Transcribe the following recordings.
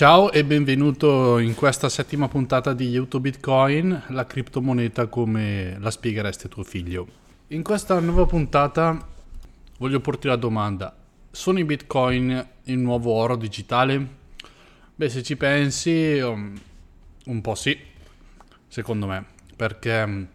Ciao e benvenuto in questa settima puntata di YouTube Bitcoin, la criptomoneta come la spiegheresti tuo figlio. In questa nuova puntata voglio porti la domanda, sono i Bitcoin il nuovo oro digitale? Beh, se ci pensi, um, un po' sì, secondo me, perché um,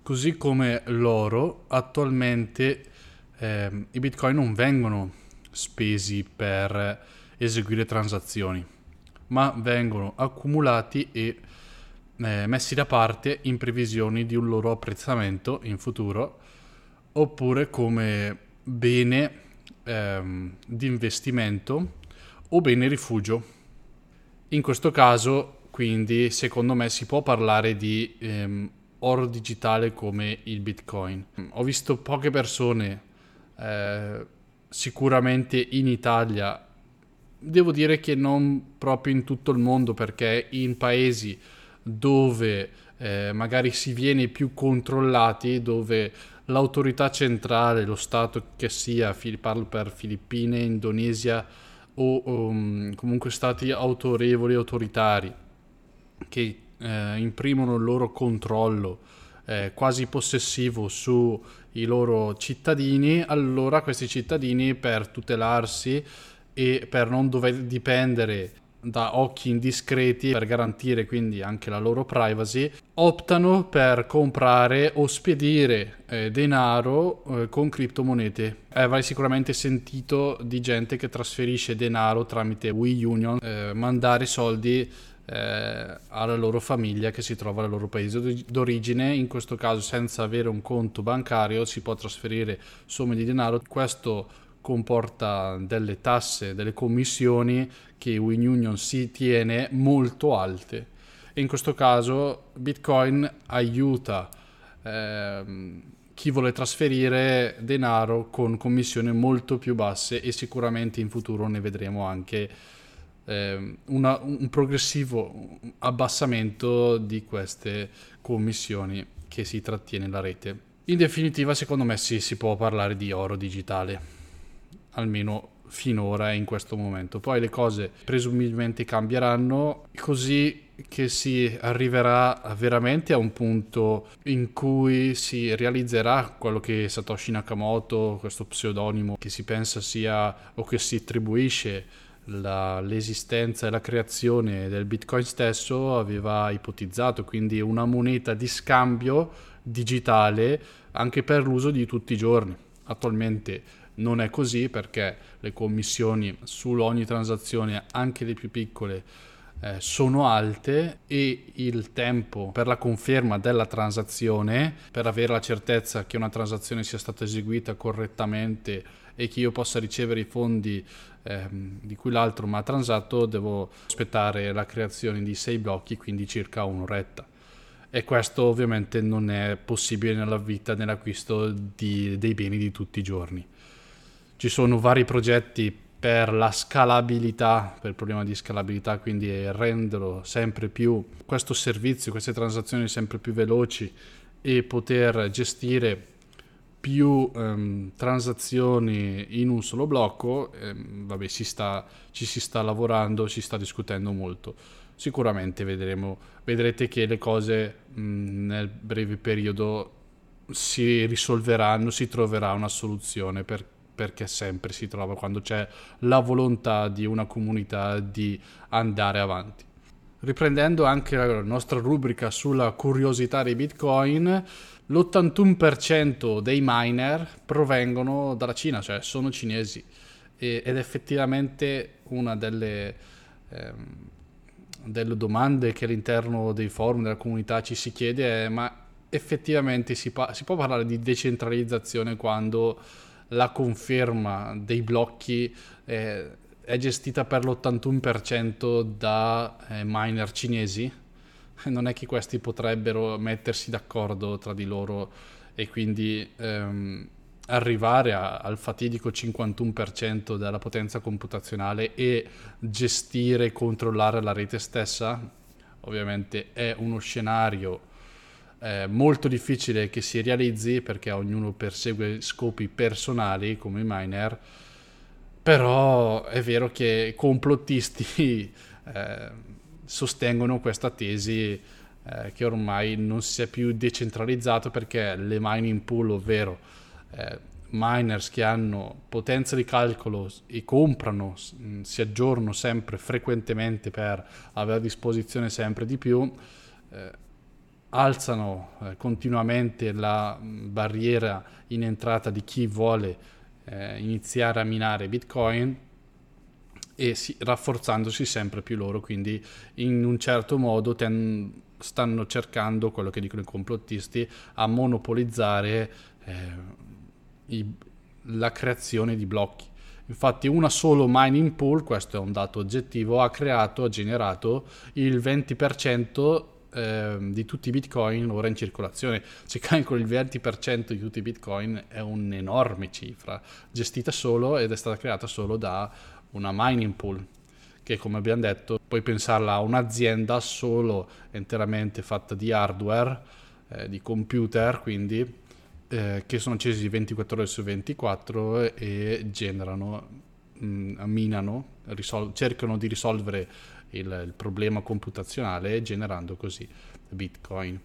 così come l'oro, attualmente eh, i Bitcoin non vengono spesi per eseguire transazioni ma vengono accumulati e eh, messi da parte in previsione di un loro apprezzamento in futuro oppure come bene ehm, di investimento o bene rifugio. In questo caso, quindi, secondo me si può parlare di ehm, oro digitale come il Bitcoin. Ho visto poche persone, eh, sicuramente in Italia, devo dire che non proprio in tutto il mondo, perché in paesi dove eh, magari si viene più controllati, dove l'autorità centrale, lo Stato che sia, parlo per Filippine, Indonesia o um, comunque stati autorevoli, autoritari, che eh, imprimono il loro controllo eh, quasi possessivo sui loro cittadini, allora questi cittadini per tutelarsi e per non dover dipendere da occhi indiscreti per garantire quindi anche la loro privacy, optano per comprare o spedire eh, denaro eh, con criptomonete. Eh, avrai sicuramente sentito di gente che trasferisce denaro tramite Wii Union, eh, mandare soldi eh, alla loro famiglia che si trova nel loro paese d'origine, in questo caso senza avere un conto bancario si può trasferire somme di denaro. Questo comporta delle tasse, delle commissioni che Win Union si tiene molto alte. E in questo caso Bitcoin aiuta ehm, chi vuole trasferire denaro con commissioni molto più basse e sicuramente in futuro ne vedremo anche eh, una, un progressivo abbassamento di queste commissioni che si trattiene la rete. In definitiva, secondo me sì, si può parlare di oro digitale almeno finora in questo momento. Poi le cose presumibilmente cambieranno così che si arriverà veramente a un punto in cui si realizzerà quello che Satoshi Nakamoto, questo pseudonimo che si pensa sia o che si attribuisce la, l'esistenza e la creazione del Bitcoin stesso aveva ipotizzato, quindi una moneta di scambio digitale anche per l'uso di tutti i giorni. Attualmente non è così perché le commissioni su ogni transazione, anche le più piccole, eh, sono alte e il tempo per la conferma della transazione, per avere la certezza che una transazione sia stata eseguita correttamente e che io possa ricevere i fondi ehm, di cui l'altro mi ha transato, devo aspettare la creazione di sei blocchi, quindi circa un'oretta. E questo ovviamente non è possibile nella vita, nell'acquisto di, dei beni di tutti i giorni ci sono vari progetti per la scalabilità, per il problema di scalabilità, quindi renderlo sempre più questo servizio, queste transazioni sempre più veloci e poter gestire più um, transazioni in un solo blocco, ehm, vabbè, si sta, ci si sta lavorando, si sta discutendo molto. Sicuramente vedremo, vedrete che le cose mh, nel breve periodo si risolveranno, si troverà una soluzione per perché sempre si trova quando c'è la volontà di una comunità di andare avanti. Riprendendo anche la nostra rubrica sulla curiosità dei bitcoin, l'81% dei miner provengono dalla Cina, cioè sono cinesi ed effettivamente una delle, ehm, delle domande che all'interno dei forum della comunità ci si chiede è ma effettivamente si, pa- si può parlare di decentralizzazione quando la conferma dei blocchi eh, è gestita per l'81% da eh, miner cinesi. Non è che questi potrebbero mettersi d'accordo tra di loro e quindi ehm, arrivare a, al fatidico 51% della potenza computazionale e gestire e controllare la rete stessa. Ovviamente è uno scenario eh, molto difficile che si realizzi perché ognuno persegue scopi personali come i miner, però è vero che complottisti eh, sostengono questa tesi eh, che ormai non si è più decentralizzato perché le mining pool, ovvero eh, miners che hanno potenza di calcolo e comprano, si aggiornano sempre frequentemente per avere a disposizione sempre di più, eh, alzano eh, continuamente la barriera in entrata di chi vuole eh, iniziare a minare Bitcoin e si, rafforzandosi sempre più loro, quindi in un certo modo ten, stanno cercando, quello che dicono i complottisti, a monopolizzare eh, i, la creazione di blocchi. Infatti una solo mining pool, questo è un dato oggettivo, ha creato, ha generato il 20% eh, di tutti i bitcoin ora in circolazione. Se calcoli il 20% di tutti i bitcoin è un'enorme cifra, gestita solo ed è stata creata solo da una mining pool che come abbiamo detto puoi pensarla a un'azienda solo interamente fatta di hardware, eh, di computer, quindi eh, che sono accesi 24 ore su 24 e generano, mh, mm, minano, risol- cercano di risolvere il, il problema computazionale generando così bitcoin.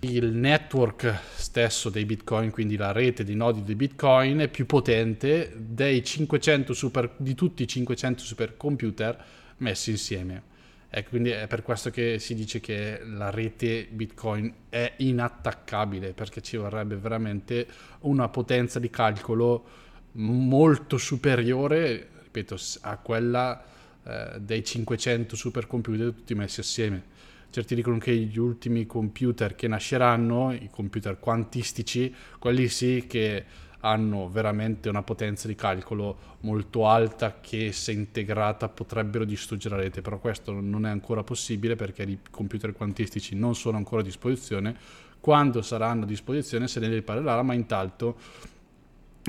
Il network stesso dei bitcoin, quindi la rete di nodi di bitcoin, è più potente dei 500 super, di tutti i 500 supercomputer messi insieme. E quindi è per questo che si dice che la rete Bitcoin è inattaccabile, perché ci vorrebbe veramente una potenza di calcolo molto superiore, ripeto, a quella eh, dei 500 supercomputer tutti messi assieme. Certi dicono che gli ultimi computer che nasceranno, i computer quantistici, quelli sì che hanno veramente una potenza di calcolo molto alta che se integrata potrebbero distruggere la rete, però questo non è ancora possibile perché i computer quantistici non sono ancora a disposizione, quando saranno a disposizione se ne riparlerà, ma intanto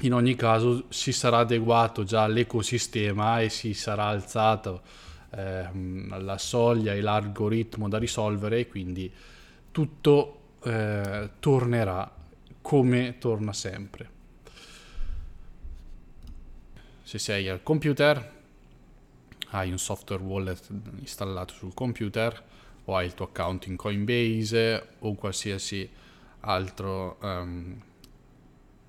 in ogni caso si sarà adeguato già l'ecosistema e si sarà alzato eh, la soglia e l'algoritmo da risolvere e quindi tutto eh, tornerà come torna sempre. Se sei al computer, hai un software wallet installato sul computer o hai il tuo account in Coinbase o qualsiasi altro um,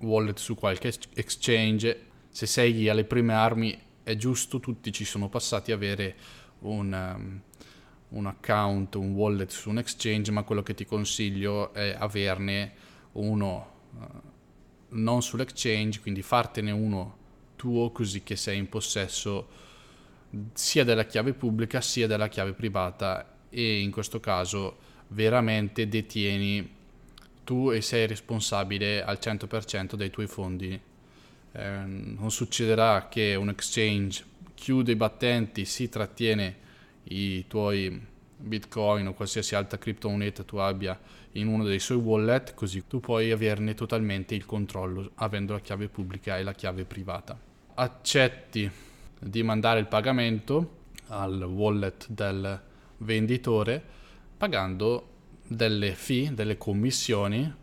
wallet su qualche exchange, se sei alle prime armi è giusto, tutti ci sono passati a avere un, um, un account, un wallet su un exchange, ma quello che ti consiglio è averne uno uh, non sull'exchange, quindi fartene uno tuo così che sei in possesso sia della chiave pubblica sia della chiave privata e in questo caso veramente detieni tu e sei responsabile al 100% dei tuoi fondi. Eh, non succederà che un exchange chiude i battenti, si trattiene i tuoi bitcoin o qualsiasi altra criptomoneta tu abbia in uno dei suoi wallet, così tu puoi averne totalmente il controllo avendo la chiave pubblica e la chiave privata accetti di mandare il pagamento al wallet del venditore pagando delle fee, delle commissioni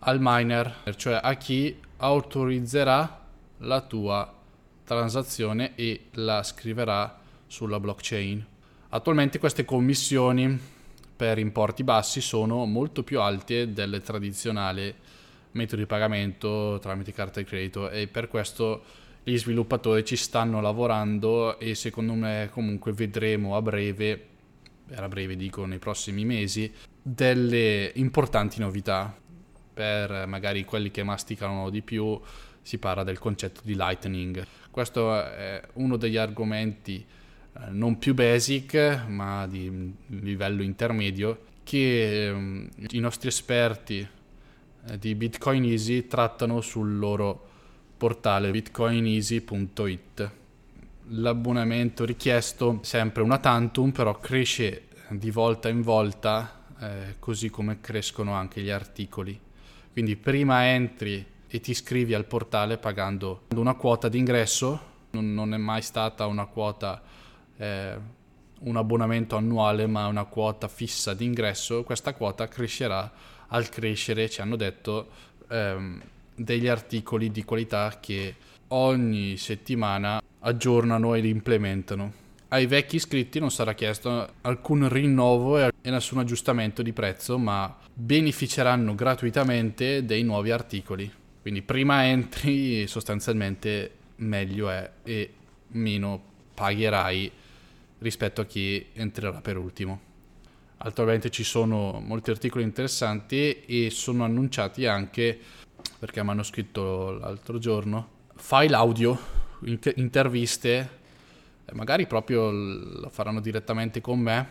al miner, cioè a chi autorizzerà la tua transazione e la scriverà sulla blockchain. Attualmente queste commissioni per importi bassi sono molto più alte delle tradizionali metodi di pagamento tramite carta di credito e per questo gli sviluppatori ci stanno lavorando e secondo me comunque vedremo a breve, a breve dico nei prossimi mesi, delle importanti novità. Per magari quelli che masticano di più si parla del concetto di lightning. Questo è uno degli argomenti eh, non più basic ma di livello intermedio che ehm, i nostri esperti eh, di Bitcoin Easy trattano sul loro portale bitcoineasy.it. L'abbonamento richiesto sempre una tantum, però cresce di volta in volta, eh, così come crescono anche gli articoli. Quindi prima entri e ti iscrivi al portale pagando una quota d'ingresso, non, non è mai stata una quota, eh, un abbonamento annuale, ma una quota fissa d'ingresso. Questa quota crescerà al crescere, ci hanno detto, ehm, degli articoli di qualità che ogni settimana aggiornano ed implementano. ai vecchi iscritti non sarà chiesto alcun rinnovo e nessun aggiustamento di prezzo, ma beneficeranno gratuitamente dei nuovi articoli. Quindi prima entri sostanzialmente meglio è e meno pagherai rispetto a chi entrerà per ultimo. Attualmente ci sono molti articoli interessanti e sono annunciati anche, perché mi hanno scritto l'altro giorno, file audio, interviste, magari proprio lo faranno direttamente con me,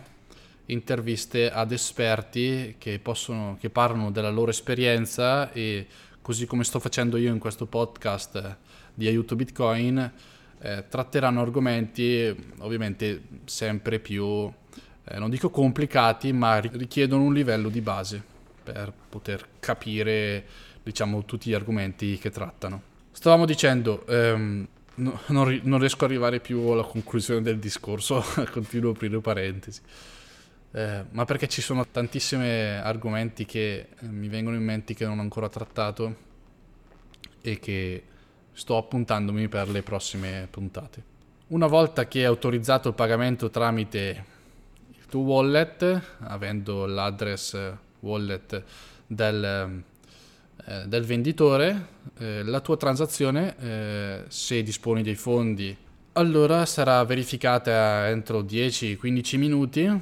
interviste ad esperti che, possono, che parlano della loro esperienza e così come sto facendo io in questo podcast di aiuto Bitcoin, eh, tratteranno argomenti ovviamente sempre più, eh, non dico complicati, ma richiedono un livello di base per poter capire diciamo tutti gli argomenti che trattano. Stavamo dicendo, ehm, no, non, non, riesco ad arrivare più alla conclusione del discorso, continuo a aprire parentesi. Eh, ma perché ci sono tantissimi argomenti che eh, mi vengono in mente che non ho ancora trattato e che sto appuntandomi per le prossime puntate. Una volta che hai autorizzato il pagamento tramite il tuo wallet, avendo l'address wallet del, eh, del venditore, eh, la tua transazione, eh, se disponi dei fondi, allora sarà verificata entro 10-15 minuti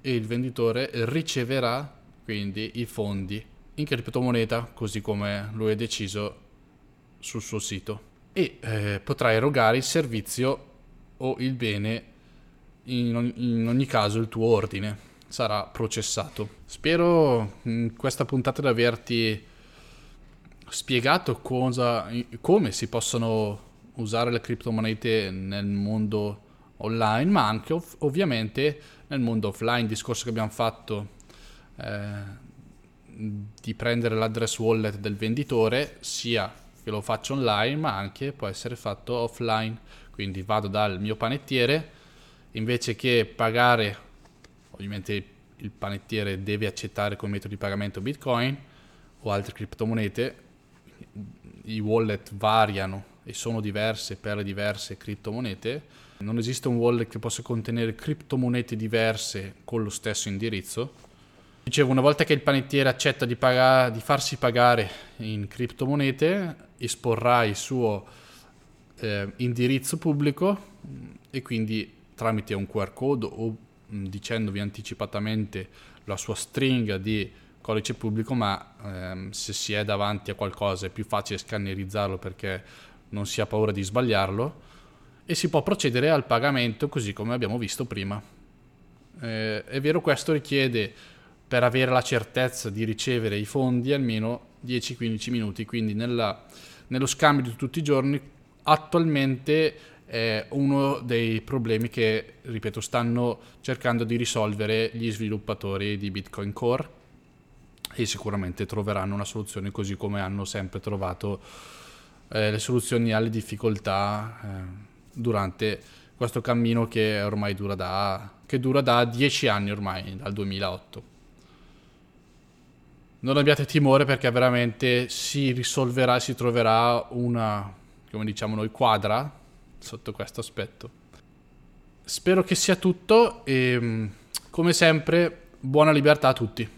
e il venditore riceverà quindi i fondi in criptomoneta così come lui ha deciso sul suo sito. E eh, potrà erogare il servizio o il bene in ogni, in ogni caso il tuo ordine sarà processato. Spero in questa puntata di averti spiegato cosa, come si possono usare le criptomonete nel mondo online, ma anche ov- ovviamente nel mondo offline, il discorso che abbiamo fatto eh, di prendere l'address wallet del venditore, sia che lo faccio online, ma anche può essere fatto offline. Quindi vado dal mio panettiere, invece che pagare, ovviamente il panettiere deve accettare come metodo di pagamento Bitcoin o altre criptomonete, i wallet variano e sono diverse per le diverse criptomonete non esiste un wallet che possa contenere criptomonete diverse con lo stesso indirizzo. Dicevo, una volta che il panettiere accetta di, pagare, di farsi pagare in criptomonete, esporrà il suo eh, indirizzo pubblico e quindi tramite un QR code o dicendovi anticipatamente la sua stringa di codice pubblico, ma ehm, se si è davanti a qualcosa è più facile scannerizzarlo perché non si ha paura di sbagliarlo e si può procedere al pagamento così come abbiamo visto prima. Eh, è vero, questo richiede per avere la certezza di ricevere i fondi almeno 10-15 minuti, quindi nella, nello scambio di tutti i giorni attualmente è uno dei problemi che, ripeto, stanno cercando di risolvere gli sviluppatori di Bitcoin Core e sicuramente troveranno una soluzione così come hanno sempre trovato eh, le soluzioni alle difficoltà. Eh, durante questo cammino che ormai dura da, che dura da 10 anni ormai, dal 2008. Non abbiate timore perché veramente si risolverà, si troverà una, come diciamo noi, quadra sotto questo aspetto. Spero che sia tutto e come sempre buona libertà a tutti.